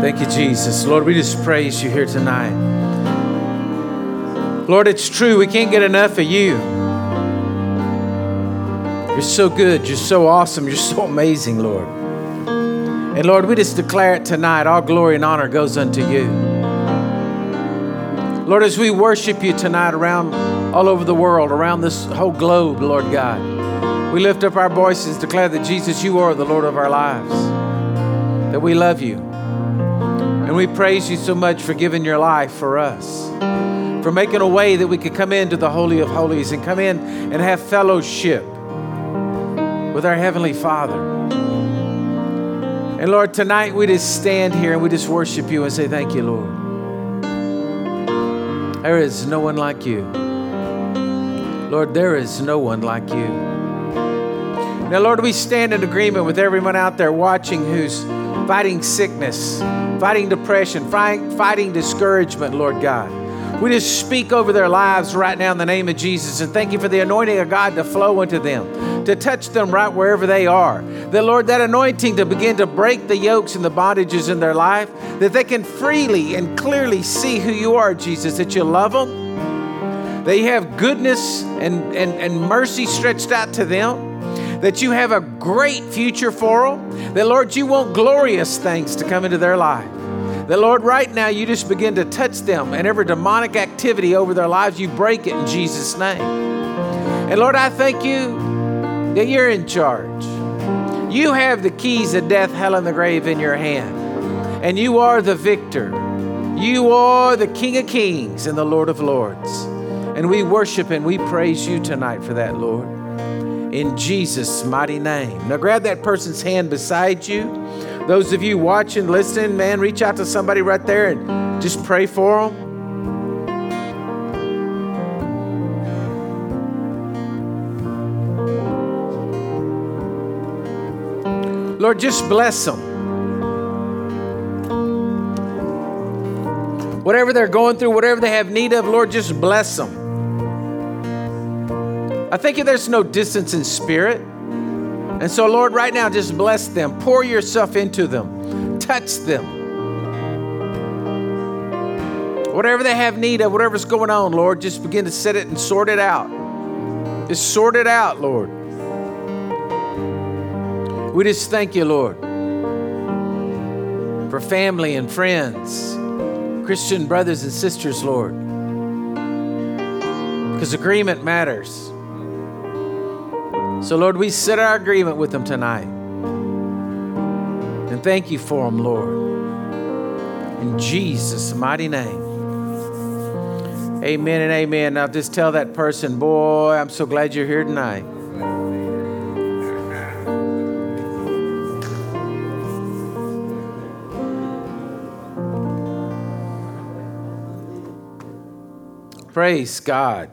Thank you, Jesus. Lord, we just praise you here tonight. Lord, it's true. We can't get enough of you. You're so good. You're so awesome. You're so amazing, Lord. And Lord, we just declare it tonight all glory and honor goes unto you. Lord, as we worship you tonight around all over the world, around this whole globe, Lord God, we lift up our voices, declare that Jesus, you are the Lord of our lives, that we love you. And we praise you so much for giving your life for us, for making a way that we could come into the Holy of Holies and come in and have fellowship with our Heavenly Father. And Lord, tonight we just stand here and we just worship you and say, Thank you, Lord. There is no one like you. Lord, there is no one like you. Now, Lord, we stand in agreement with everyone out there watching who's fighting sickness, fighting depression, fighting, discouragement, Lord God. We just speak over their lives right now in the name of Jesus and thank you for the anointing of God to flow into them, to touch them right wherever they are. That, Lord, that anointing to begin to break the yokes and the bondages in their life, that they can freely and clearly see who you are, Jesus, that you love them, that you have goodness and, and, and mercy stretched out to them, that you have a great future for them, that, Lord, you want glorious things to come into their life. That, Lord, right now you just begin to touch them and every demonic activity over their lives, you break it in Jesus' name. And Lord, I thank you that you're in charge. You have the keys of death, hell, and the grave in your hand. And you are the victor. You are the King of kings and the Lord of lords. And we worship and we praise you tonight for that, Lord. In Jesus' mighty name. Now grab that person's hand beside you. Those of you watching, listening, man, reach out to somebody right there and just pray for them. Lord, just bless them. Whatever they're going through, whatever they have need of, Lord, just bless them. I think there's no distance in spirit. And so, Lord, right now, just bless them. Pour yourself into them. Touch them. Whatever they have need of, whatever's going on, Lord, just begin to set it and sort it out. Just sort it out, Lord. We just thank you, Lord, for family and friends, Christian brothers and sisters, Lord. Because agreement matters. So, Lord, we set our agreement with them tonight. And thank you for them, Lord. In Jesus' mighty name. Amen and amen. Now, just tell that person, boy, I'm so glad you're here tonight. Praise God.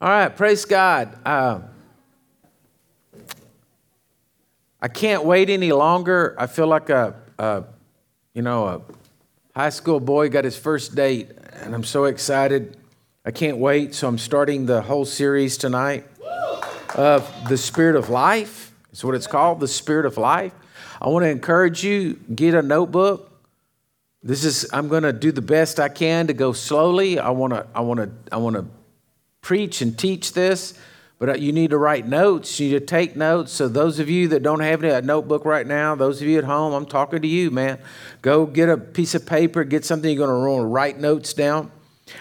All right, praise God. Uh, I can't wait any longer. I feel like a, a, you know, a high school boy got his first date, and I'm so excited. I can't wait. So I'm starting the whole series tonight of the Spirit of Life. It's what it's called, the Spirit of Life. I want to encourage you get a notebook. This is I'm going to do the best I can to go slowly. I want to I want to I want to preach and teach this, but uh, you need to write notes. You need to take notes. So, those of you that don't have a notebook right now, those of you at home, I'm talking to you, man. Go get a piece of paper, get something you're going to write notes down.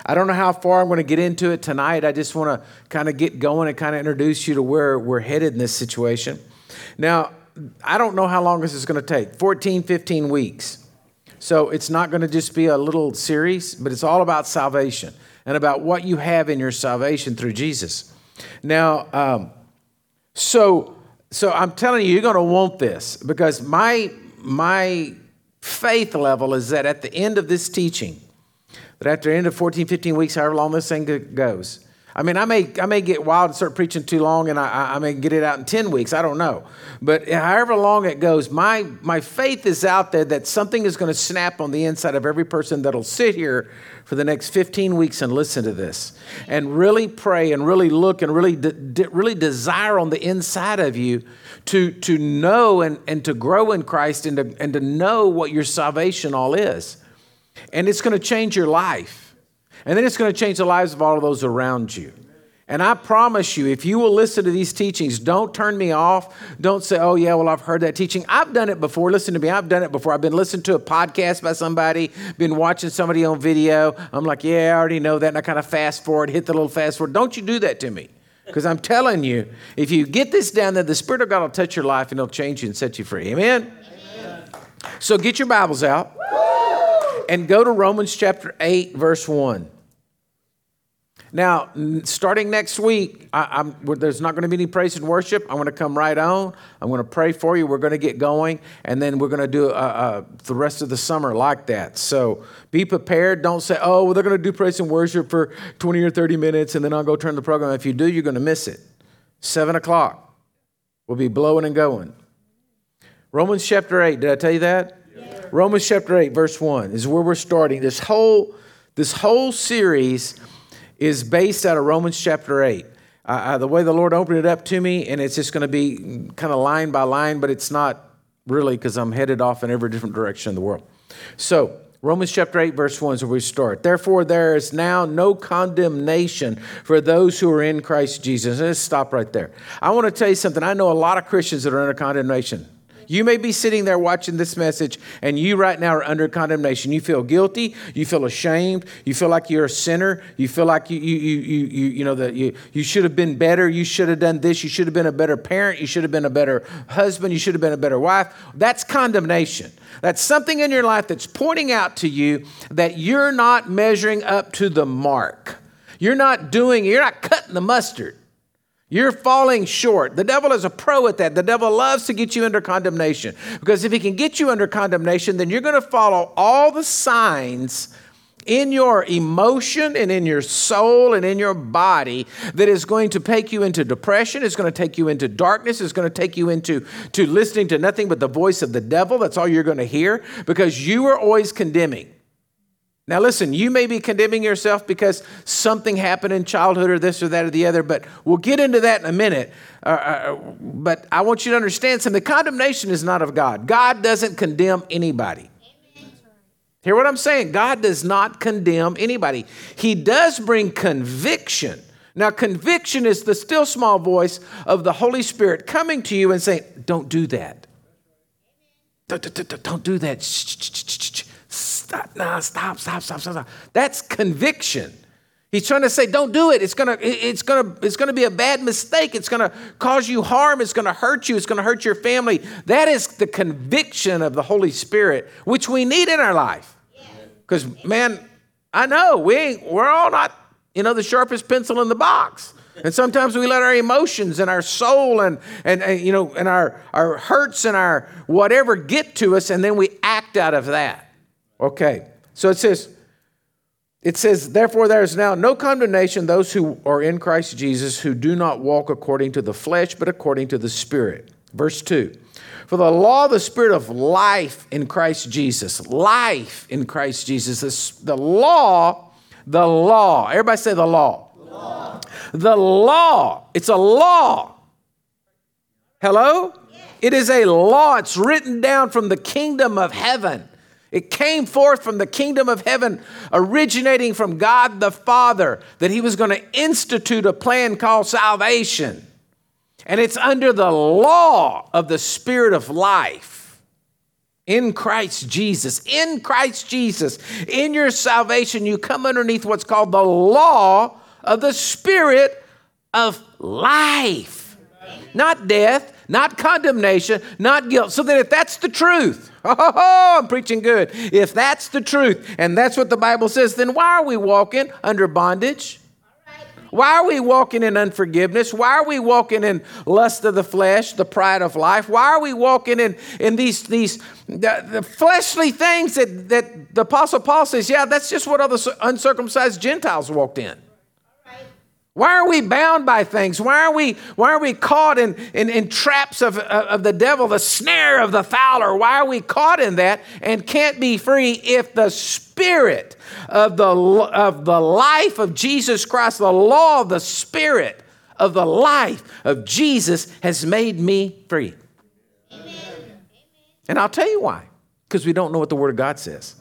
I don't know how far I'm going to get into it tonight. I just want to kind of get going and kind of introduce you to where we're headed in this situation. Now, I don't know how long this is going to take 14, 15 weeks. So it's not going to just be a little series, but it's all about salvation and about what you have in your salvation through Jesus. Now, um, so so I'm telling you, you're going to want this because my my faith level is that at the end of this teaching, that after the end of 14, 15 weeks, however long this thing goes, I mean, I may, I may get wild and start preaching too long and I, I may get it out in 10 weeks. I don't know. But however long it goes, my, my faith is out there that something is going to snap on the inside of every person that'll sit here for the next 15 weeks and listen to this and really pray and really look and really, de- de- really desire on the inside of you to, to know and, and to grow in Christ and to, and to know what your salvation all is. And it's going to change your life. And then it's going to change the lives of all of those around you. And I promise you, if you will listen to these teachings, don't turn me off. Don't say, oh, yeah, well, I've heard that teaching. I've done it before. Listen to me. I've done it before. I've been listening to a podcast by somebody, been watching somebody on video. I'm like, yeah, I already know that. And I kind of fast forward, hit the little fast forward. Don't you do that to me. Because I'm telling you, if you get this down there, the Spirit of God will touch your life and He'll change you and set you free. Amen? Amen. So get your Bibles out and go to Romans chapter 8, verse 1. Now, starting next week, I, there's not going to be any praise and worship. I'm going to come right on. I'm going to pray for you. We're going to get going, and then we're going to do uh, uh, the rest of the summer like that. So be prepared. Don't say, "Oh, well, they're going to do praise and worship for 20 or 30 minutes, and then I'll go turn the program." If you do, you're going to miss it. Seven o'clock, we'll be blowing and going. Romans chapter eight. Did I tell you that? Yeah. Romans chapter eight, verse one is where we're starting. This whole this whole series is based out of Romans chapter 8. Uh, uh, the way the Lord opened it up to me, and it's just going to be kind of line by line, but it's not really because I'm headed off in every different direction in the world. So, Romans chapter 8, verse 1 is where we start. Therefore, there is now no condemnation for those who are in Christ Jesus. Let's stop right there. I want to tell you something. I know a lot of Christians that are under condemnation. You may be sitting there watching this message, and you right now are under condemnation. You feel guilty. You feel ashamed. You feel like you're a sinner. You feel like you, you, you, you, you know that you, you should have been better. You should have done this. You should have been a better parent. You should have been a better husband. You should have been a better wife. That's condemnation. That's something in your life that's pointing out to you that you're not measuring up to the mark. You're not doing. You're not cutting the mustard. You're falling short. The devil is a pro at that. The devil loves to get you under condemnation because if he can get you under condemnation, then you're going to follow all the signs in your emotion and in your soul and in your body that is going to take you into depression, it's going to take you into darkness, it's going to take you into to listening to nothing but the voice of the devil. That's all you're going to hear because you are always condemning. Now, listen, you may be condemning yourself because something happened in childhood or this or that or the other, but we'll get into that in a minute. Uh, uh, but I want you to understand something. The condemnation is not of God, God doesn't condemn anybody. Hear what I'm saying? God does not condemn anybody. He does bring conviction. Now, conviction is the still small voice of the Holy Spirit coming to you and saying, Don't do that. Don't do that stop, nah, stop, stop, stop, stop, stop. That's conviction. He's trying to say, don't do it. It's gonna, it's gonna, it's gonna be a bad mistake. It's gonna cause you harm. It's gonna hurt you. It's gonna hurt your family. That is the conviction of the Holy Spirit, which we need in our life. Because man, I know we ain't, we're all not, you know, the sharpest pencil in the box. And sometimes we let our emotions and our soul and, and, and, you know and our, our hurts and our whatever get to us, and then we act out of that. Okay, so it says, it says, therefore, there is now no condemnation those who are in Christ Jesus who do not walk according to the flesh, but according to the Spirit. Verse 2 For the law of the Spirit of life in Christ Jesus, life in Christ Jesus, the law, the law, everybody say the law. law. The law, it's a law. Hello? It is a law, it's written down from the kingdom of heaven. It came forth from the kingdom of heaven, originating from God the Father, that He was going to institute a plan called salvation. And it's under the law of the Spirit of life in Christ Jesus. In Christ Jesus, in your salvation, you come underneath what's called the law of the Spirit of life. Not death, not condemnation, not guilt. So that if that's the truth, oh, I'm preaching good. If that's the truth, and that's what the Bible says, then why are we walking under bondage? Why are we walking in unforgiveness? Why are we walking in lust of the flesh, the pride of life? Why are we walking in, in these, these the, the fleshly things that, that the Apostle Paul says, yeah, that's just what other uncircumcised Gentiles walked in? Why are we bound by things? Why are we, why are we caught in, in, in traps of, of the devil, the snare of the fowler? Why are we caught in that and can't be free if the spirit of the, of the life of Jesus Christ, the law of the spirit of the life of Jesus has made me free? Amen. And I'll tell you why. Because we don't know what the Word of God says.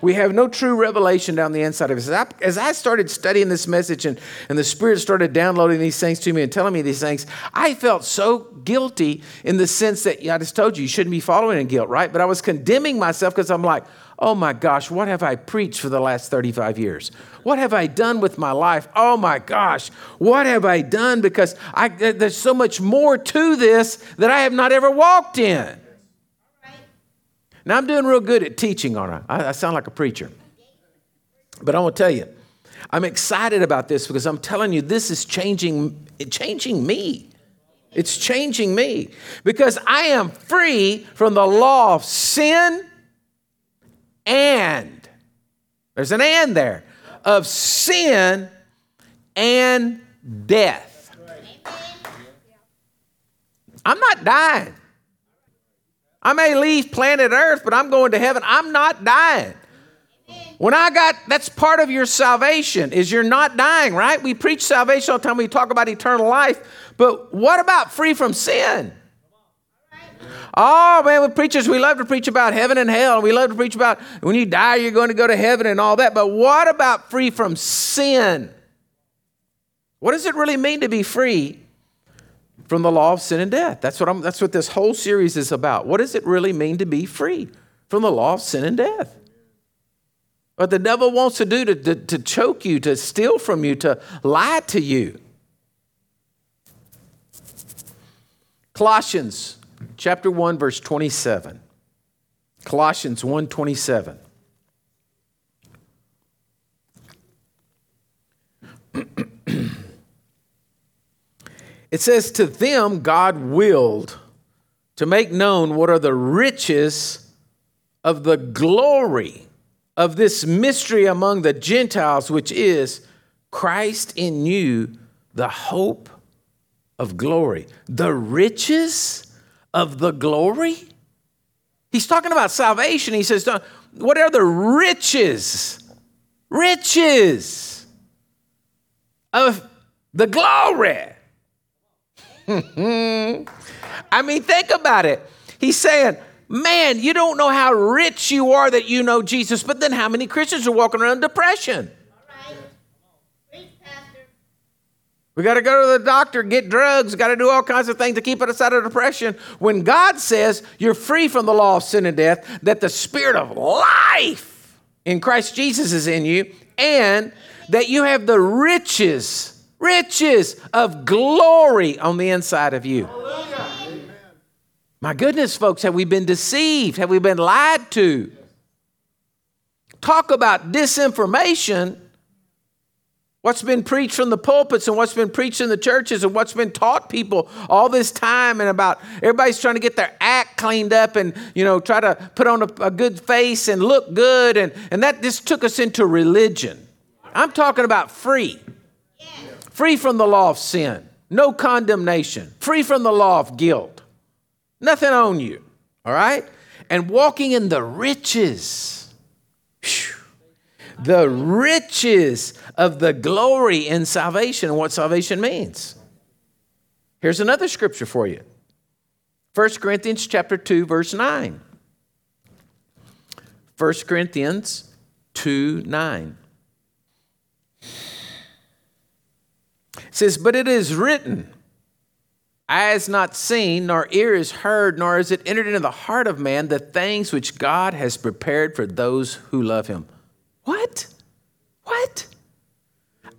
We have no true revelation down the inside of us. As I, as I started studying this message and, and the Spirit started downloading these things to me and telling me these things, I felt so guilty in the sense that yeah, I just told you, you shouldn't be following in guilt, right? But I was condemning myself because I'm like, oh my gosh, what have I preached for the last 35 years? What have I done with my life? Oh my gosh, what have I done? Because I, there's so much more to this that I have not ever walked in. Now, I'm doing real good at teaching, aren't I? I, sound like a preacher. But I want to tell you, I'm excited about this because I'm telling you, this is changing, changing me. It's changing me because I am free from the law of sin and, there's an and there, of sin and death. I'm not dying. I may leave planet Earth, but I'm going to heaven. I'm not dying. When I got, that's part of your salvation, is you're not dying, right? We preach salvation all the time. We talk about eternal life. But what about free from sin? Oh man, with preachers, we love to preach about heaven and hell. We love to preach about when you die, you're going to go to heaven and all that. But what about free from sin? What does it really mean to be free from the law of sin and death. That's what, I'm, that's what this whole series is about. What does it really mean to be free from the law of sin and death? What the devil wants to do to, to, to choke you, to steal from you, to lie to you. Colossians chapter 1 verse 27. Colossians 1 27. It says, To them God willed to make known what are the riches of the glory of this mystery among the Gentiles, which is Christ in you, the hope of glory. The riches of the glory? He's talking about salvation. He says, What are the riches? Riches of the glory I mean, think about it. He's saying, man, you don't know how rich you are that you know Jesus, but then how many Christians are walking around depression? We got to go to the doctor, get drugs, got to do all kinds of things to keep us out of depression. When God says you're free from the law of sin and death, that the spirit of life in Christ Jesus is in you, and that you have the riches riches of glory on the inside of you. My goodness, folks, have we been deceived? Have we been lied to? Talk about disinformation. What's been preached from the pulpits and what's been preached in the churches and what's been taught people all this time and about everybody's trying to get their act cleaned up and you know try to put on a, a good face and look good and, and that just took us into religion. I'm talking about free free from the law of sin, no condemnation, free from the law of guilt, nothing on you, all right? And walking in the riches, whew, the riches of the glory in salvation and what salvation means. Here's another scripture for you 1 Corinthians chapter 2, verse 9. 1 Corinthians 2 9. Says, But it is written, eye is not seen, nor ear is heard, nor is it entered into the heart of man the things which God has prepared for those who love him. What? What?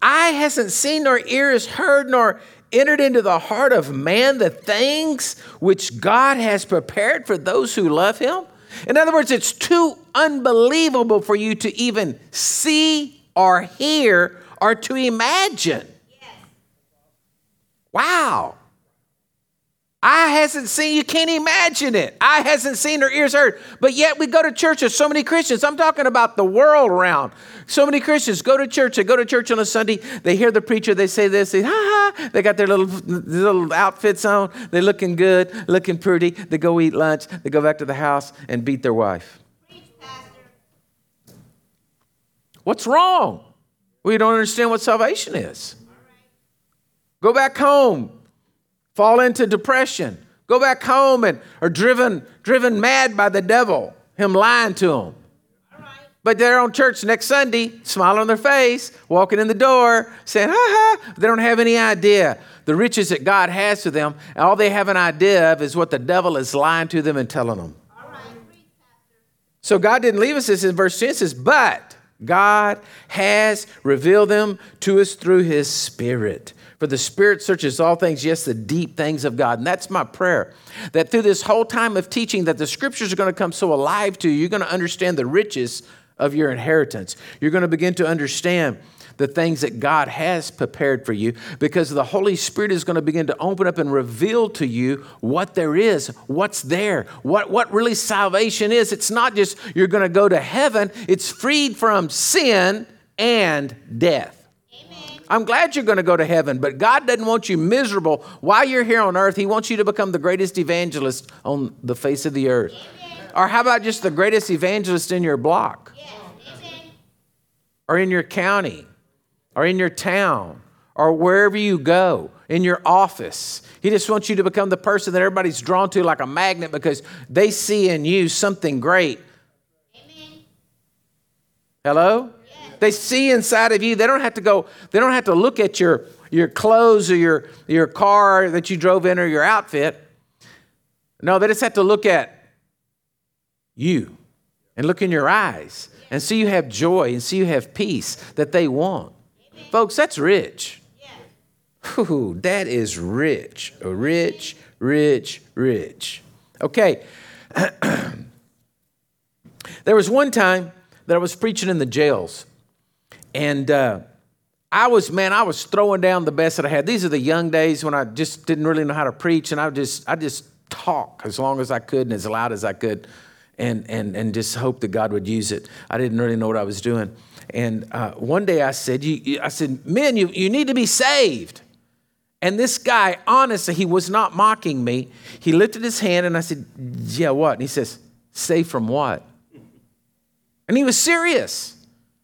Eye hasn't seen, nor ear has heard, nor entered into the heart of man the things which God has prepared for those who love him? In other words, it's too unbelievable for you to even see or hear or to imagine. Wow. Eye hasn't seen, you can't imagine it. Eye hasn't seen or ears heard. But yet we go to church. There's so many Christians. I'm talking about the world around. So many Christians go to church. They go to church on a Sunday. They hear the preacher. They say this. They, ha ha. They got their little, little outfits on. They're looking good, looking pretty. They go eat lunch. They go back to the house and beat their wife. What's wrong? We don't understand what salvation is. Go back home, fall into depression. Go back home and are driven, driven mad by the devil, him lying to them. But they're on church next Sunday, smile on their face, walking in the door, saying, ha ha. They don't have any idea the riches that God has for them. All they have an idea of is what the devil is lying to them and telling them. So God didn't leave us this in verse 10 says, but God has revealed them to us through his spirit. For the Spirit searches all things, yes, the deep things of God. And that's my prayer. That through this whole time of teaching, that the scriptures are going to come so alive to you, you're going to understand the riches of your inheritance. You're going to begin to understand the things that God has prepared for you because the Holy Spirit is going to begin to open up and reveal to you what there is, what's there, what, what really salvation is. It's not just you're going to go to heaven, it's freed from sin and death. I'm glad you're going to go to heaven, but God doesn't want you miserable while you're here on earth. He wants you to become the greatest evangelist on the face of the earth. Amen. Or how about just the greatest evangelist in your block? Yes. Or in your county? or in your town or wherever you go, in your office. He just wants you to become the person that everybody's drawn to like a magnet because they see in you something great. Amen. Hello? They see inside of you. They don't have to go, they don't have to look at your, your clothes or your, your car that you drove in or your outfit. No, they just have to look at you and look in your eyes and see you have joy and see you have peace that they want. Folks, that's rich. Ooh, that is rich. Rich, rich, rich. Okay. there was one time that I was preaching in the jails, and uh, I was, man, I was throwing down the best that I had. These are the young days when I just didn't really know how to preach, and I just, I just talk as long as I could and as loud as I could, and and and just hope that God would use it. I didn't really know what I was doing. And uh, one day I said, you, I said, men, you, you need to be saved. And this guy, honestly, he was not mocking me. He lifted his hand and I said, Yeah, what? And he says, Saved from what? And he was serious.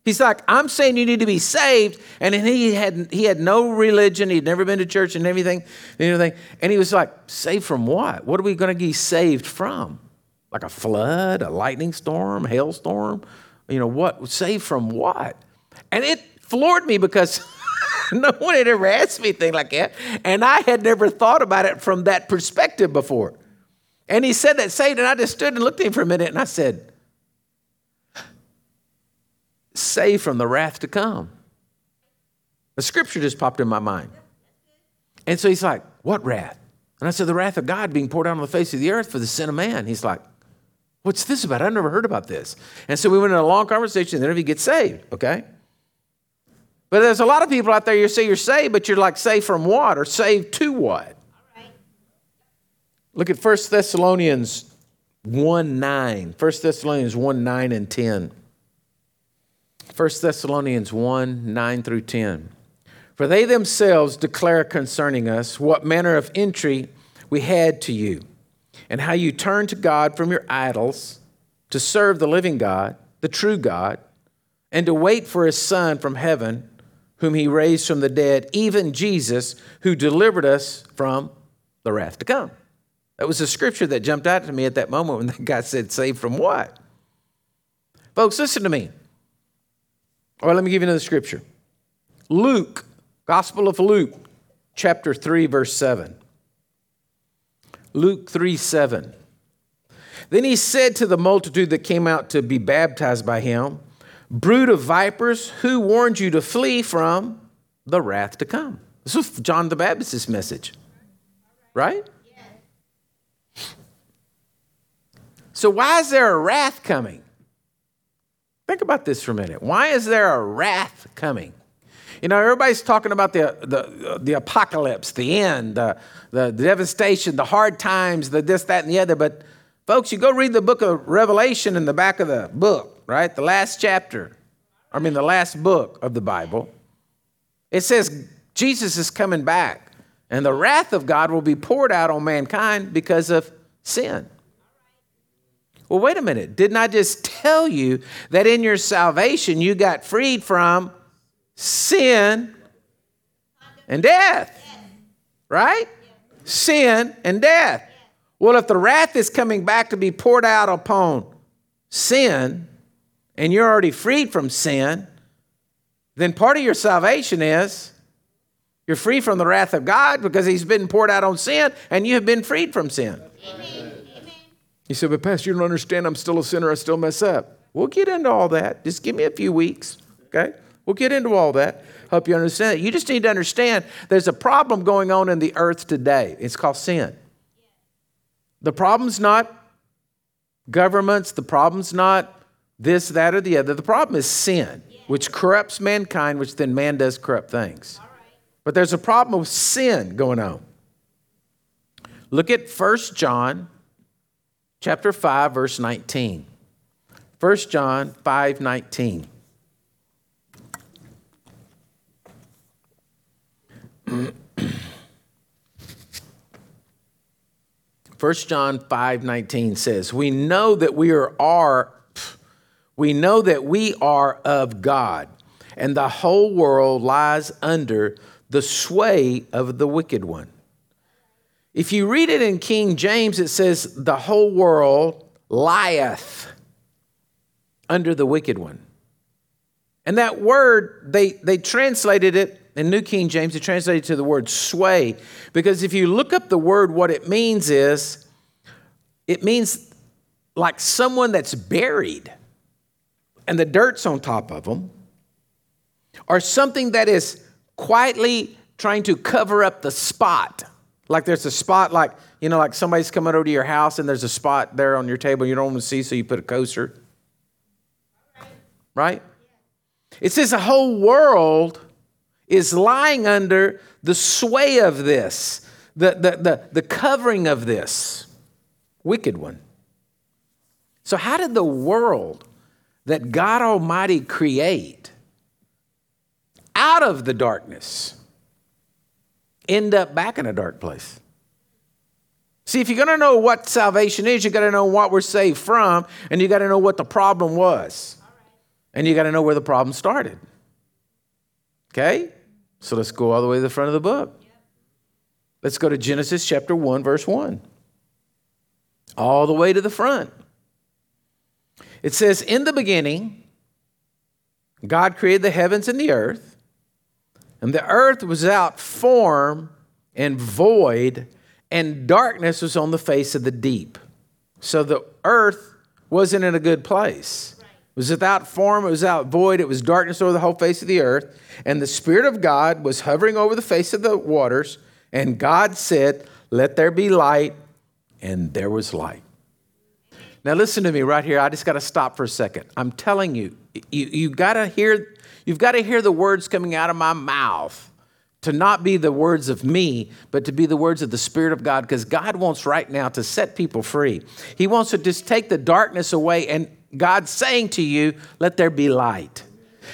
He's like, I'm saying you need to be saved. And he had, he had no religion. He'd never been to church and everything, anything. And he was like, Saved from what? What are we going to be saved from? Like a flood, a lightning storm, hailstorm? you know, what? Saved from what? And it floored me because no one had ever asked me anything like that. And I had never thought about it from that perspective before. And he said that saved, and I just stood and looked at him for a minute and I said, Saved from the wrath to come. The scripture just popped in my mind. And so he's like, What wrath? And I said, The wrath of God being poured out on the face of the earth for the sin of man. He's like, What's this about? I've never heard about this. And so we went in a long conversation, and then if you get saved, okay? But there's a lot of people out there, you say you're saved, but you're like saved from what or saved to what? Look at 1 Thessalonians 1 9. 1 Thessalonians 1 9 and 10. 1 Thessalonians 1 9 through 10. For they themselves declare concerning us what manner of entry we had to you and how you turned to God from your idols to serve the living God, the true God, and to wait for his Son from heaven, whom he raised from the dead, even Jesus, who delivered us from the wrath to come. That was a scripture that jumped out to me at that moment when that guy said, Saved from what? Folks, listen to me. All right, let me give you another scripture. Luke, Gospel of Luke, chapter 3, verse 7. Luke 3 7. Then he said to the multitude that came out to be baptized by him, Brood of vipers, who warned you to flee from the wrath to come? This was John the Baptist's message, right? So, why is there a wrath coming? Think about this for a minute. Why is there a wrath coming? You know, everybody's talking about the, the, the apocalypse, the end, the, the devastation, the hard times, the this, that, and the other. But folks, you go read the book of Revelation in the back of the book, right? The last chapter, I mean, the last book of the Bible. It says Jesus is coming back, and the wrath of God will be poured out on mankind because of sin. Well, wait a minute. Didn't I just tell you that in your salvation you got freed from sin and death? Right? Sin and death. Well, if the wrath is coming back to be poured out upon sin, and you're already freed from sin, then part of your salvation is you're free from the wrath of God because He's been poured out on sin and you have been freed from sin. Amen. You said, but Pastor, you don't understand. I'm still a sinner. I still mess up. We'll get into all that. Just give me a few weeks, okay? We'll get into all that. Help you understand. You just need to understand there's a problem going on in the earth today. It's called sin. The problem's not governments, the problem's not this, that, or the other. The problem is sin, which corrupts mankind, which then man does corrupt things. But there's a problem with sin going on. Look at 1 John chapter 5 verse 19. 1 John 5 19. First John 5 19 says, We know that we are, are we know that we are of God, and the whole world lies under the sway of the wicked one. If you read it in King James, it says, The whole world lieth under the wicked one. And that word, they, they translated it in New King James, they translated it to the word sway. Because if you look up the word, what it means is, it means like someone that's buried and the dirt's on top of them, or something that is quietly trying to cover up the spot like there's a spot, like, you know, like somebody's coming over to your house and there's a spot there on your table you don't want to see, so you put a coaster. Right? It says the whole world is lying under the sway of this, the, the, the, the covering of this wicked one. So, how did the world that God Almighty create out of the darkness? End up back in a dark place. See, if you're going to know what salvation is, you got to know what we're saved from, and you got to know what the problem was. And you got to know where the problem started. Okay? So let's go all the way to the front of the book. Let's go to Genesis chapter 1, verse 1. All the way to the front. It says, In the beginning, God created the heavens and the earth. And the earth was without form and void, and darkness was on the face of the deep. So the earth wasn't in a good place. It was without form, it was without void, it was darkness over the whole face of the earth. And the Spirit of God was hovering over the face of the waters. And God said, Let there be light. And there was light. Now, listen to me right here. I just got to stop for a second. I'm telling you, you, you got to hear You've got to hear the words coming out of my mouth to not be the words of me, but to be the words of the Spirit of God, because God wants right now to set people free. He wants to just take the darkness away, and God's saying to you, let there be light.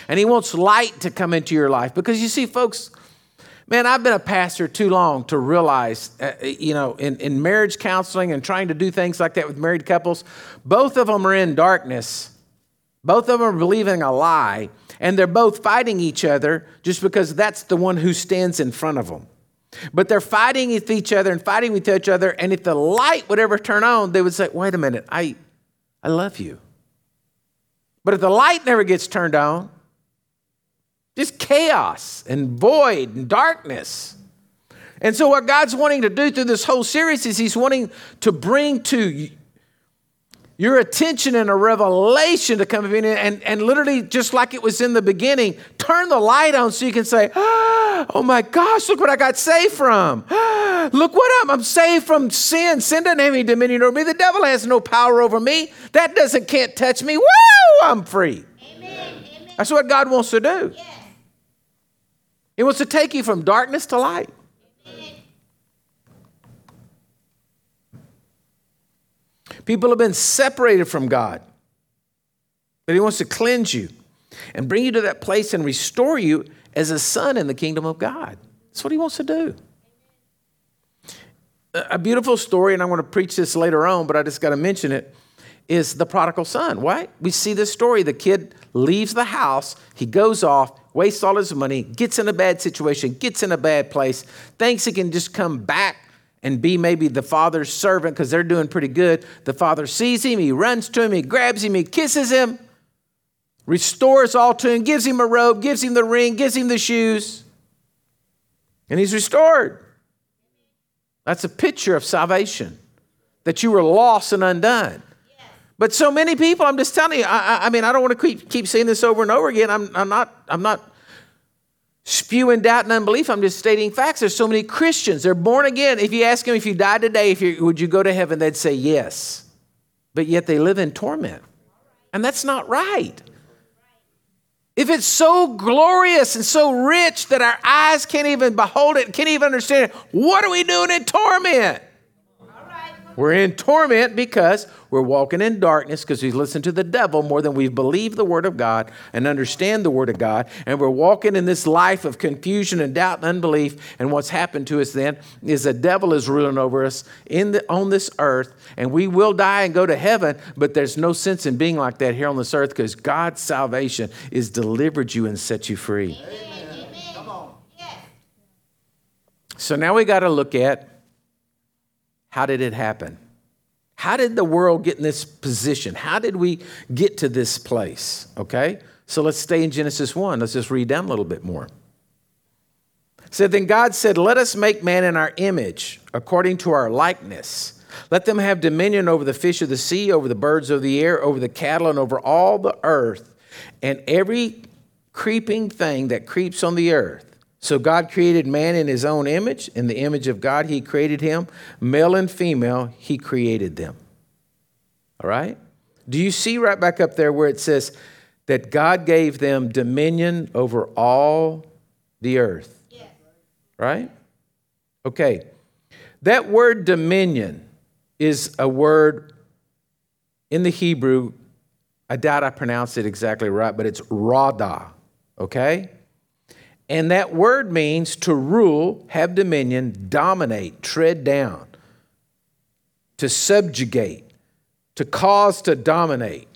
And He wants light to come into your life. Because you see, folks, man, I've been a pastor too long to realize, uh, you know, in, in marriage counseling and trying to do things like that with married couples, both of them are in darkness. Both of them are believing a lie and they're both fighting each other just because that's the one who stands in front of them. But they're fighting with each other and fighting with each other, and if the light would ever turn on, they would say, Wait a minute, I, I love you. But if the light never gets turned on, just chaos and void and darkness. And so, what God's wanting to do through this whole series is He's wanting to bring to your attention and a revelation to come in and, and literally just like it was in the beginning turn the light on so you can say ah, oh my gosh look what i got saved from. Ah, look what i'm i'm saved from sin. Sin doesn't have any dominion over me. The devil has no power over me. That doesn't can't touch me. Woo i'm free. Amen. that's what god wants to do. He wants to take you from darkness to light. People have been separated from God, but He wants to cleanse you and bring you to that place and restore you as a son in the kingdom of God. That's what He wants to do. A beautiful story, and I'm going to preach this later on, but I just got to mention it, is the prodigal son. Why? We see this story. The kid leaves the house, he goes off, wastes all his money, gets in a bad situation, gets in a bad place, thinks he can just come back and be maybe the father's servant because they're doing pretty good. The father sees him, he runs to him, he grabs him, he kisses him, restores all to him, gives him a robe, gives him the ring, gives him the shoes, and he's restored. That's a picture of salvation that you were lost and undone. But so many people, I'm just telling you, I, I mean, I don't want to keep, keep saying this over and over again. I'm, I'm, not, I'm not spewing doubt and unbelief. I'm just stating facts. There's so many Christians. They're born again. If you ask them if you died today, if you, would you go to heaven? They'd say yes. But yet they live in torment. And that's not right. If it's so glorious and so rich that our eyes can't even behold it, can't even understand it, what are we doing in torment? We're in torment because we're walking in darkness because we listen to the devil more than we believe the Word of God and understand the Word of God. And we're walking in this life of confusion and doubt and unbelief. And what's happened to us then is the devil is ruling over us in the, on this earth. And we will die and go to heaven, but there's no sense in being like that here on this earth because God's salvation is delivered you and set you free. Amen. So now we got to look at how did it happen? How did the world get in this position? How did we get to this place? Okay? So let's stay in Genesis 1. Let's just read down a little bit more. Said, Then God said, Let us make man in our image, according to our likeness. Let them have dominion over the fish of the sea, over the birds of the air, over the cattle, and over all the earth, and every creeping thing that creeps on the earth. So God created man in his own image. In the image of God, he created him. Male and female, he created them. All right? Do you see right back up there where it says that God gave them dominion over all the earth? Yes. Right? Okay. That word dominion is a word in the Hebrew. I doubt I pronounced it exactly right, but it's rada. Okay? And that word means to rule, have dominion, dominate, tread down, to subjugate, to cause to dominate.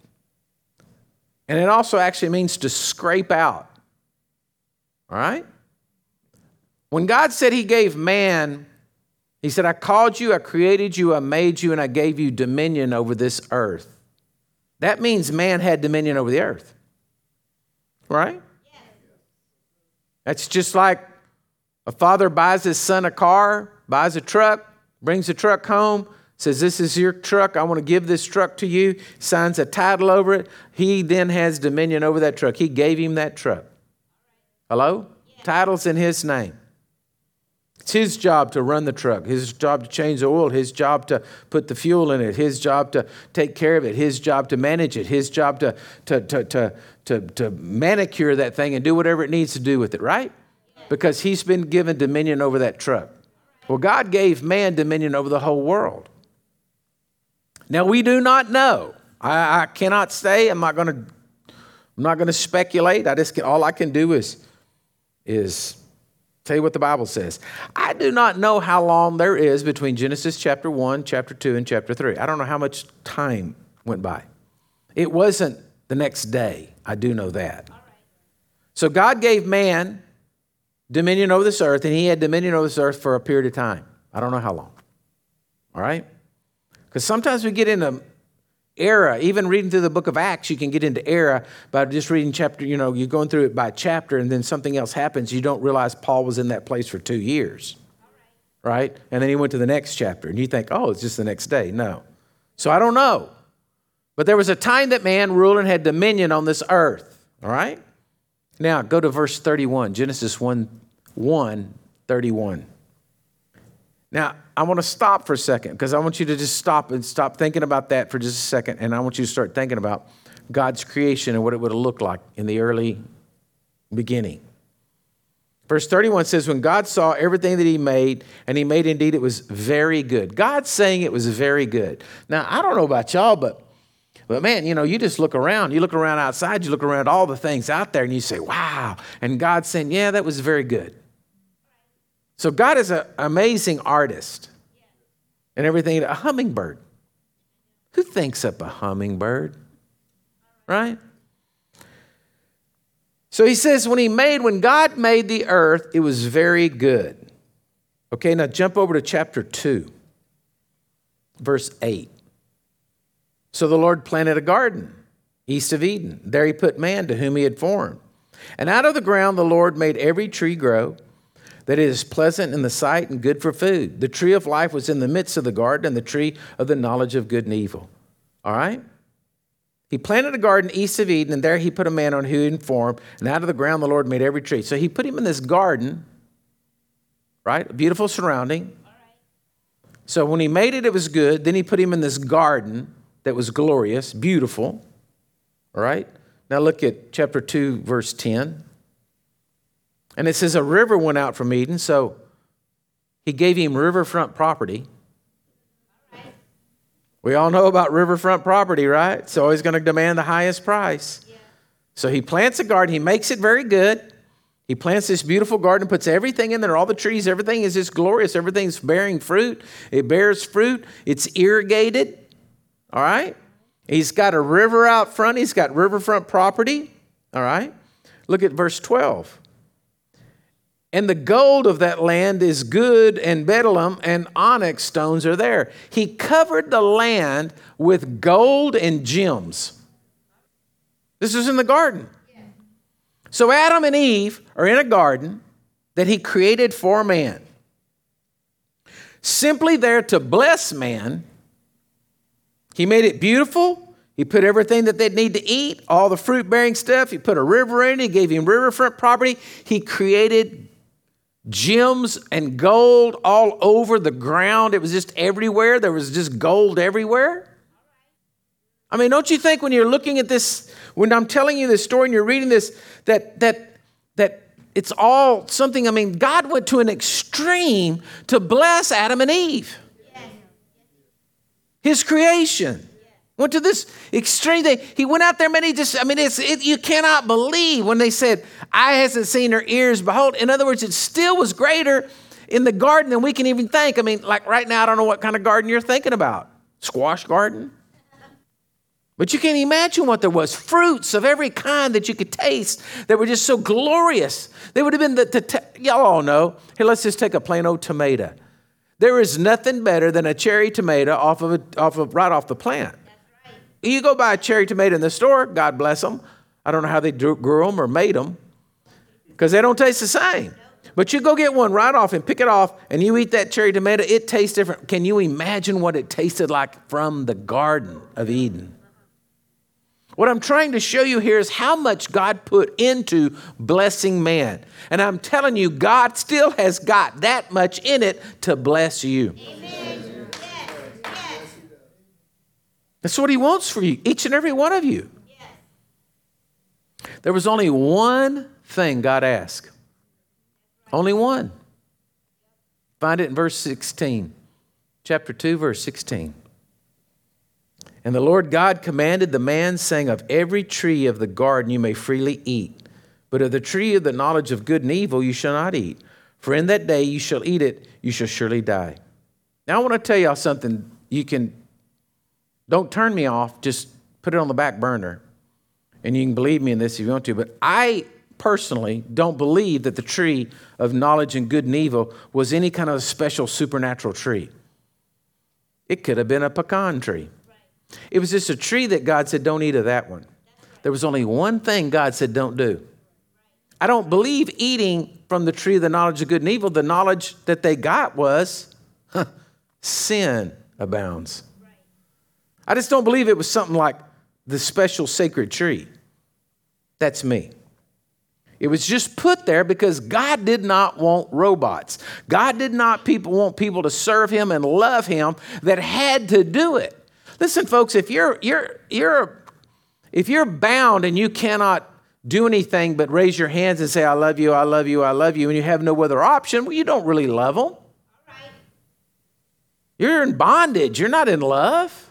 And it also actually means to scrape out. All right? When God said He gave man, He said, I called you, I created you, I made you, and I gave you dominion over this earth. That means man had dominion over the earth. Right? That's just like a father buys his son a car, buys a truck, brings the truck home, says, This is your truck. I want to give this truck to you, signs a title over it. He then has dominion over that truck. He gave him that truck. Hello? Yeah. Title's in his name. It's his job to run the truck, his job to change the oil, his job to put the fuel in it, his job to take care of it, his job to manage it, his job to, to, to, to, to, to manicure that thing and do whatever it needs to do with it, right? Because he's been given dominion over that truck. Well, God gave man dominion over the whole world. Now we do not know. I, I cannot say. I'm not going to. I'm not going to speculate. I just all I can do is is tell you what the Bible says. I do not know how long there is between Genesis chapter one, chapter two, and chapter three. I don't know how much time went by. It wasn't the next day. I do know that. So God gave man dominion over this earth, and he had dominion over this earth for a period of time. I don't know how long. All right? Because sometimes we get into era, even reading through the book of Acts, you can get into era by just reading chapter, you know, you're going through it by chapter, and then something else happens. You don't realize Paul was in that place for two years. Right? And then he went to the next chapter, and you think, oh, it's just the next day. No. So I don't know. But there was a time that man ruled and had dominion on this earth. All right? Now go to verse 31, Genesis 1 1 31. Now, I want to stop for a second because I want you to just stop and stop thinking about that for just a second. And I want you to start thinking about God's creation and what it would have looked like in the early beginning. Verse 31 says, When God saw everything that he made, and he made indeed it was very good. God's saying it was very good. Now, I don't know about y'all, but but man, you know, you just look around, you look around outside, you look around all the things out there, and you say, wow. And God's saying, yeah, that was very good. So God is an amazing artist and everything. A hummingbird. Who thinks up a hummingbird? Right? So he says, when he made, when God made the earth, it was very good. Okay, now jump over to chapter 2, verse 8. So the Lord planted a garden east of Eden. There he put man to whom he had formed. And out of the ground the Lord made every tree grow that it is pleasant in the sight and good for food. The tree of life was in the midst of the garden, and the tree of the knowledge of good and evil. All right? He planted a garden east of Eden, and there he put a man on whom he had formed. And out of the ground the Lord made every tree. So he put him in this garden, right? A beautiful surrounding. So when he made it, it was good. Then he put him in this garden that was glorious, beautiful. All right? Now look at chapter 2, verse 10. And it says, A river went out from Eden, so he gave him riverfront property. We all know about riverfront property, right? So he's going to demand the highest price. Yeah. So he plants a garden, he makes it very good. He plants this beautiful garden, puts everything in there, all the trees, everything is just glorious. Everything's bearing fruit. It bears fruit, it's irrigated. All right? He's got a river out front, he's got riverfront property. All right? Look at verse 12. And the gold of that land is good, and bdellium and onyx stones are there. He covered the land with gold and gems. This is in the garden. So Adam and Eve are in a garden that he created for man. Simply there to bless man he made it beautiful. He put everything that they'd need to eat, all the fruit bearing stuff. He put a river in it. He gave him riverfront property. He created gems and gold all over the ground. It was just everywhere. There was just gold everywhere. I mean, don't you think when you're looking at this, when I'm telling you this story and you're reading this, that that that it's all something, I mean, God went to an extreme to bless Adam and Eve his creation. Went to this extreme. They, he went out there, man. He just, I mean, it's, it, you cannot believe when they said, eye hasn't seen her ears, behold. In other words, it still was greater in the garden than we can even think. I mean, like right now, I don't know what kind of garden you're thinking about. Squash garden? But you can't imagine what there was. Fruits of every kind that you could taste that were just so glorious. They would have been the, the y'all all know. Here, let's just take a plain old tomato. There is nothing better than a cherry tomato off of, a, off of right off the plant. Right. You go buy a cherry tomato in the store, God bless them. I don't know how they grew them or made them because they don't taste the same. But you go get one right off and pick it off, and you eat that cherry tomato, it tastes different. Can you imagine what it tasted like from the Garden of Eden? What I'm trying to show you here is how much God put into blessing man. And I'm telling you, God still has got that much in it to bless you. Amen. That's what He wants for you, each and every one of you. There was only one thing God asked. Only one. Find it in verse 16, chapter 2, verse 16. And the Lord God commanded the man, saying, Of every tree of the garden you may freely eat, but of the tree of the knowledge of good and evil you shall not eat. For in that day you shall eat it, you shall surely die. Now I want to tell y'all something. You can, don't turn me off, just put it on the back burner. And you can believe me in this if you want to. But I personally don't believe that the tree of knowledge and good and evil was any kind of special supernatural tree. It could have been a pecan tree. It was just a tree that God said, don't eat of that one. There was only one thing God said, don't do. I don't believe eating from the tree of the knowledge of good and evil. The knowledge that they got was huh, sin abounds. I just don't believe it was something like the special sacred tree. That's me. It was just put there because God did not want robots. God did not people want people to serve him and love him that had to do it. Listen, folks, if you're, you're, you're, if you're bound and you cannot do anything but raise your hands and say, I love you, I love you, I love you, and you have no other option, well, you don't really love them. You're in bondage, you're not in love.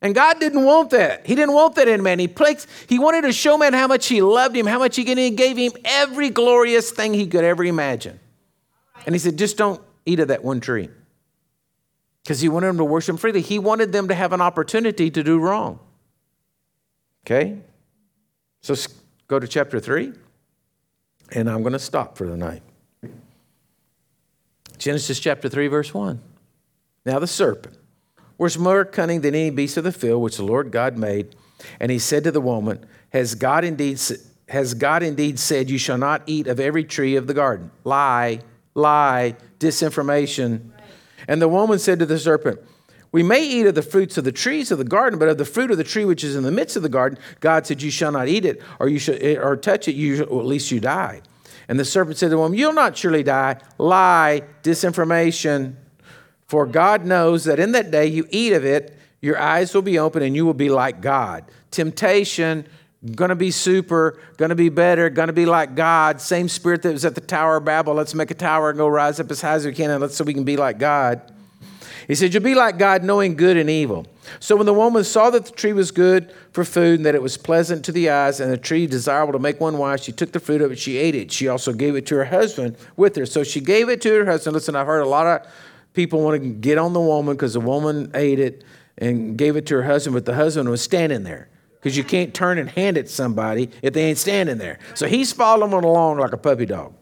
And God didn't want that. He didn't want that in man. He, placed, he wanted to show man how much he loved him, how much he gave him every glorious thing he could ever imagine. And he said, just don't eat of that one tree. Because he wanted them to worship freely. He wanted them to have an opportunity to do wrong. Okay? So go to chapter 3, and I'm going to stop for the night. Genesis chapter 3, verse 1. Now the serpent was more cunning than any beast of the field which the Lord God made. And he said to the woman, Has God indeed, has God indeed said, You shall not eat of every tree of the garden? Lie, lie, disinformation. And the woman said to the serpent, We may eat of the fruits of the trees of the garden, but of the fruit of the tree which is in the midst of the garden, God said, You shall not eat it, or you should, or touch it, you, or at least you die. And the serpent said to the woman, You'll not surely die. Lie, disinformation. For God knows that in that day you eat of it, your eyes will be open and you will be like God. Temptation, gonna be super, gonna be better, gonna be like God. Same spirit that was at the Tower of Babel. Let's make a tower and go rise up as high as we can and let's so we can be like God. He said, You'll be like God, knowing good and evil. So when the woman saw that the tree was good for food and that it was pleasant to the eyes and the tree desirable to make one wise, she took the fruit of it, she ate it. She also gave it to her husband with her. So she gave it to her husband. Listen, I've heard a lot of people want to get on the woman because the woman ate it and gave it to her husband, but the husband was standing there because you can't turn and hand it to somebody if they ain't standing there. So he's following along like a puppy dog.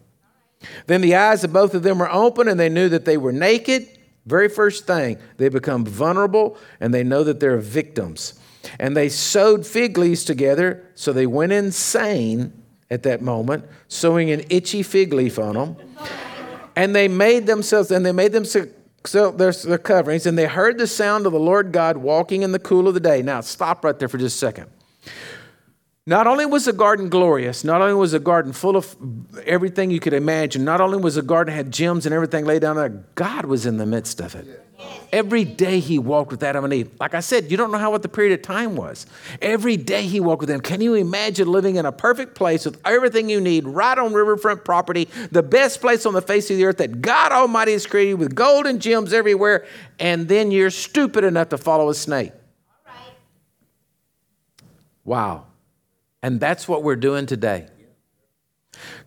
Then the eyes of both of them were open and they knew that they were naked. Very first thing, they become vulnerable and they know that they're victims. And they sewed fig leaves together, so they went insane at that moment, sewing an itchy fig leaf on them. And they made themselves, and they made themselves so there's their coverings, and they heard the sound of the Lord God walking in the cool of the day. Now, stop right there for just a second. Not only was the garden glorious, not only was the garden full of everything you could imagine, not only was the garden had gems and everything laid down there, God was in the midst of it. Every day he walked with Adam and Eve. Like I said, you don't know how what the period of time was. Every day he walked with them. Can you imagine living in a perfect place with everything you need, right on riverfront property, the best place on the face of the earth that God Almighty has created with gold and gems everywhere, and then you're stupid enough to follow a snake? Wow. And that's what we're doing today.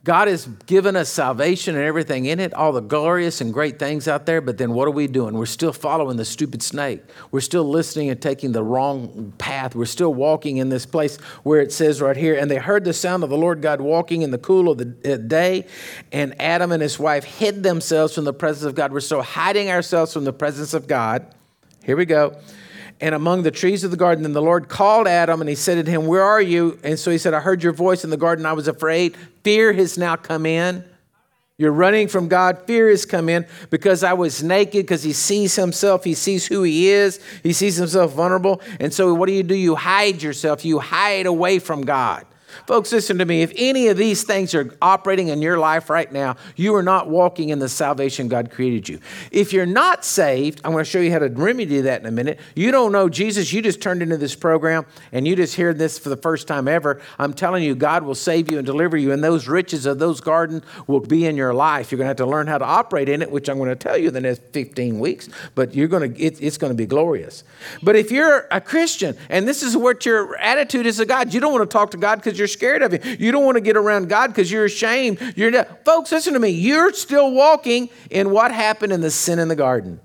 God has given us salvation and everything in it, all the glorious and great things out there, but then what are we doing? We're still following the stupid snake. We're still listening and taking the wrong path. We're still walking in this place where it says right here, and they heard the sound of the Lord God walking in the cool of the uh, day, and Adam and his wife hid themselves from the presence of God. We're still hiding ourselves from the presence of God. Here we go and among the trees of the garden. And the Lord called Adam and he said to him, Where are you? And so he said, I heard your voice in the garden. I was afraid. Fear has now come in. You're running from God. Fear has come in because I was naked, because he sees himself. He sees who he is. He sees himself vulnerable. And so what do you do? You hide yourself. You hide away from God. Folks, listen to me. If any of these things are operating in your life right now, you are not walking in the salvation God created you. If you're not saved, I'm going to show you how to remedy that in a minute. You don't know Jesus, you just turned into this program and you just hear this for the first time ever. I'm telling you, God will save you and deliver you, and those riches of those gardens will be in your life. You're going to have to learn how to operate in it, which I'm going to tell you the next 15 weeks, but you're going to, it, it's going to be glorious. But if you're a Christian and this is what your attitude is to God, you don't want to talk to God because you're scared of Him. You don't want to get around God because you're ashamed. You're not. Folks, listen to me. You're still walking in what happened in the sin in the garden.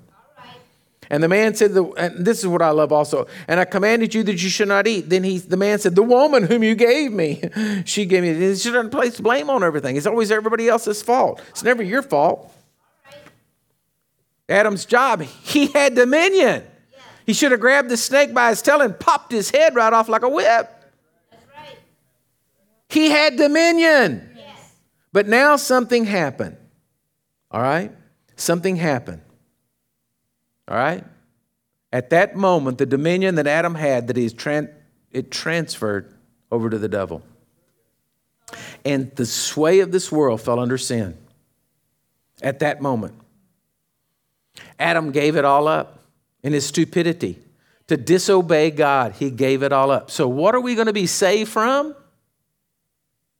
And the man said, the, and this is what I love also. And I commanded you that you should not eat. Then he, the man said, the woman whom you gave me, she gave me. He shouldn't place blame on everything. It's always everybody else's fault. It's never your fault. Adam's job, he had dominion. He should have grabbed the snake by his tail and popped his head right off like a whip. He had dominion. Yes. But now something happened. All right? Something happened. All right? At that moment, the dominion that Adam had, that he's tran- it transferred over to the devil. And the sway of this world fell under sin. At that moment. Adam gave it all up in his stupidity. To disobey God, he gave it all up. So, what are we going to be saved from?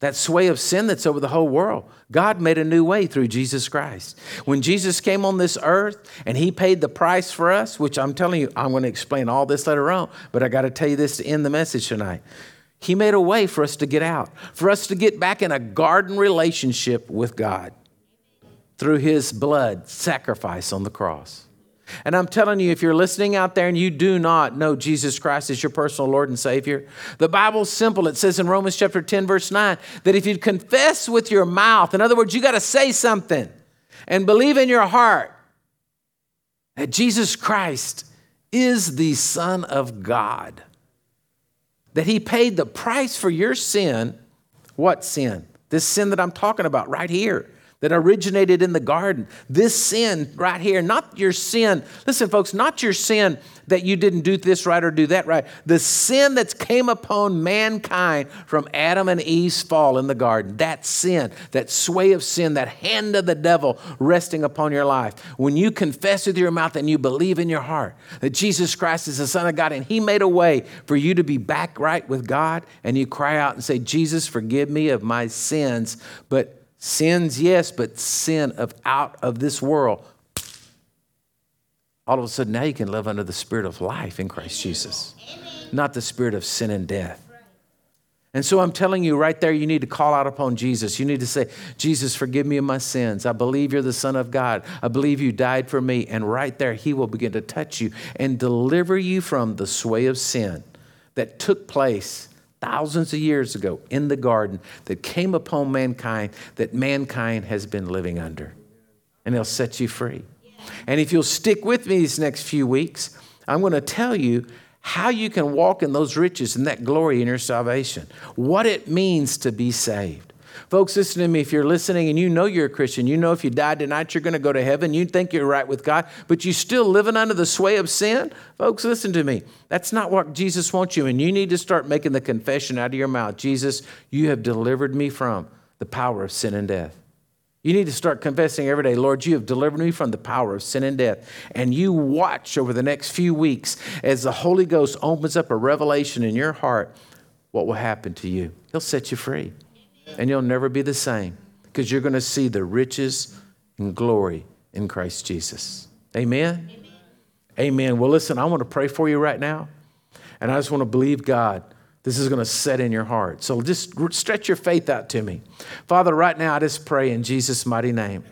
That sway of sin that's over the whole world. God made a new way through Jesus Christ. When Jesus came on this earth and he paid the price for us, which I'm telling you, I'm going to explain all this later on, but I got to tell you this to end the message tonight. He made a way for us to get out, for us to get back in a garden relationship with God through his blood sacrifice on the cross. And I'm telling you, if you're listening out there and you do not know Jesus Christ as your personal Lord and Savior, the Bible's simple. It says in Romans chapter 10, verse 9, that if you confess with your mouth, in other words, you got to say something and believe in your heart that Jesus Christ is the Son of God, that He paid the price for your sin. What sin? This sin that I'm talking about right here that originated in the garden. This sin right here, not your sin, listen, folks, not your sin that you didn't do this right or do that right. The sin that came upon mankind from Adam and Eve's fall in the garden, that sin, that sway of sin, that hand of the devil resting upon your life. When you confess with your mouth and you believe in your heart that Jesus Christ is the Son of God and He made a way for you to be back right with God, and you cry out and say, Jesus, forgive me of my sins, but Sins, yes, but sin of out of this world. All of a sudden, now you can live under the spirit of life in Christ Jesus, not the spirit of sin and death. And so I'm telling you right there, you need to call out upon Jesus. You need to say, Jesus, forgive me of my sins. I believe you're the Son of God. I believe you died for me. And right there, He will begin to touch you and deliver you from the sway of sin that took place thousands of years ago in the garden that came upon mankind that mankind has been living under. And he'll set you free. And if you'll stick with me these next few weeks, I'm going to tell you how you can walk in those riches and that glory in your salvation, what it means to be saved. Folks, listen to me. If you're listening and you know you're a Christian, you know if you die tonight, you're going to go to heaven, you think you're right with God, but you're still living under the sway of sin, folks, listen to me. That's not what Jesus wants you. And you need to start making the confession out of your mouth Jesus, you have delivered me from the power of sin and death. You need to start confessing every day, Lord, you have delivered me from the power of sin and death. And you watch over the next few weeks as the Holy Ghost opens up a revelation in your heart what will happen to you. He'll set you free and you'll never be the same because you're going to see the riches and glory in Christ Jesus. Amen? Amen? Amen. Well, listen, I want to pray for you right now, and I just want to believe God. This is going to set in your heart. So just stretch your faith out to me. Father, right now, I just pray in Jesus' mighty name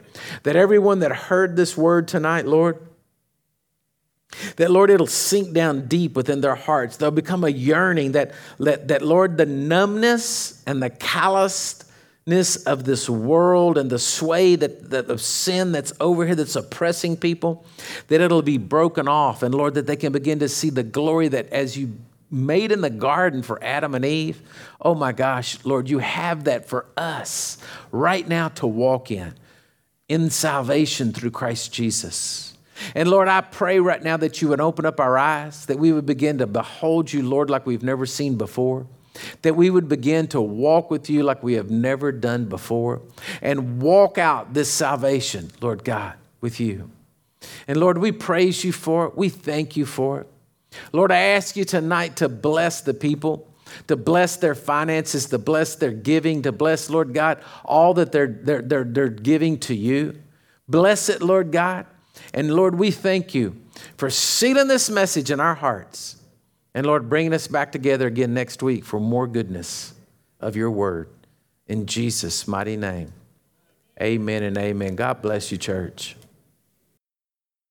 that everyone that heard this word tonight, Lord, that, Lord, it'll sink down deep within their hearts. They'll become a yearning that, that, that Lord, the numbness and the callousness of this world and the sway that, that of sin that's over here that's oppressing people, that it'll be broken off. And Lord, that they can begin to see the glory that as you made in the garden for Adam and Eve, oh my gosh, Lord, you have that for us right now to walk in, in salvation through Christ Jesus. And Lord, I pray right now that you would open up our eyes, that we would begin to behold you, Lord, like we've never seen before. That we would begin to walk with you like we have never done before and walk out this salvation, Lord God, with you. And Lord, we praise you for it. We thank you for it. Lord, I ask you tonight to bless the people, to bless their finances, to bless their giving, to bless, Lord God, all that they're, they're, they're, they're giving to you. Bless it, Lord God. And Lord, we thank you for sealing this message in our hearts. And Lord, bringing us back together again next week for more goodness of your word. In Jesus' mighty name, amen and amen. God bless you, church.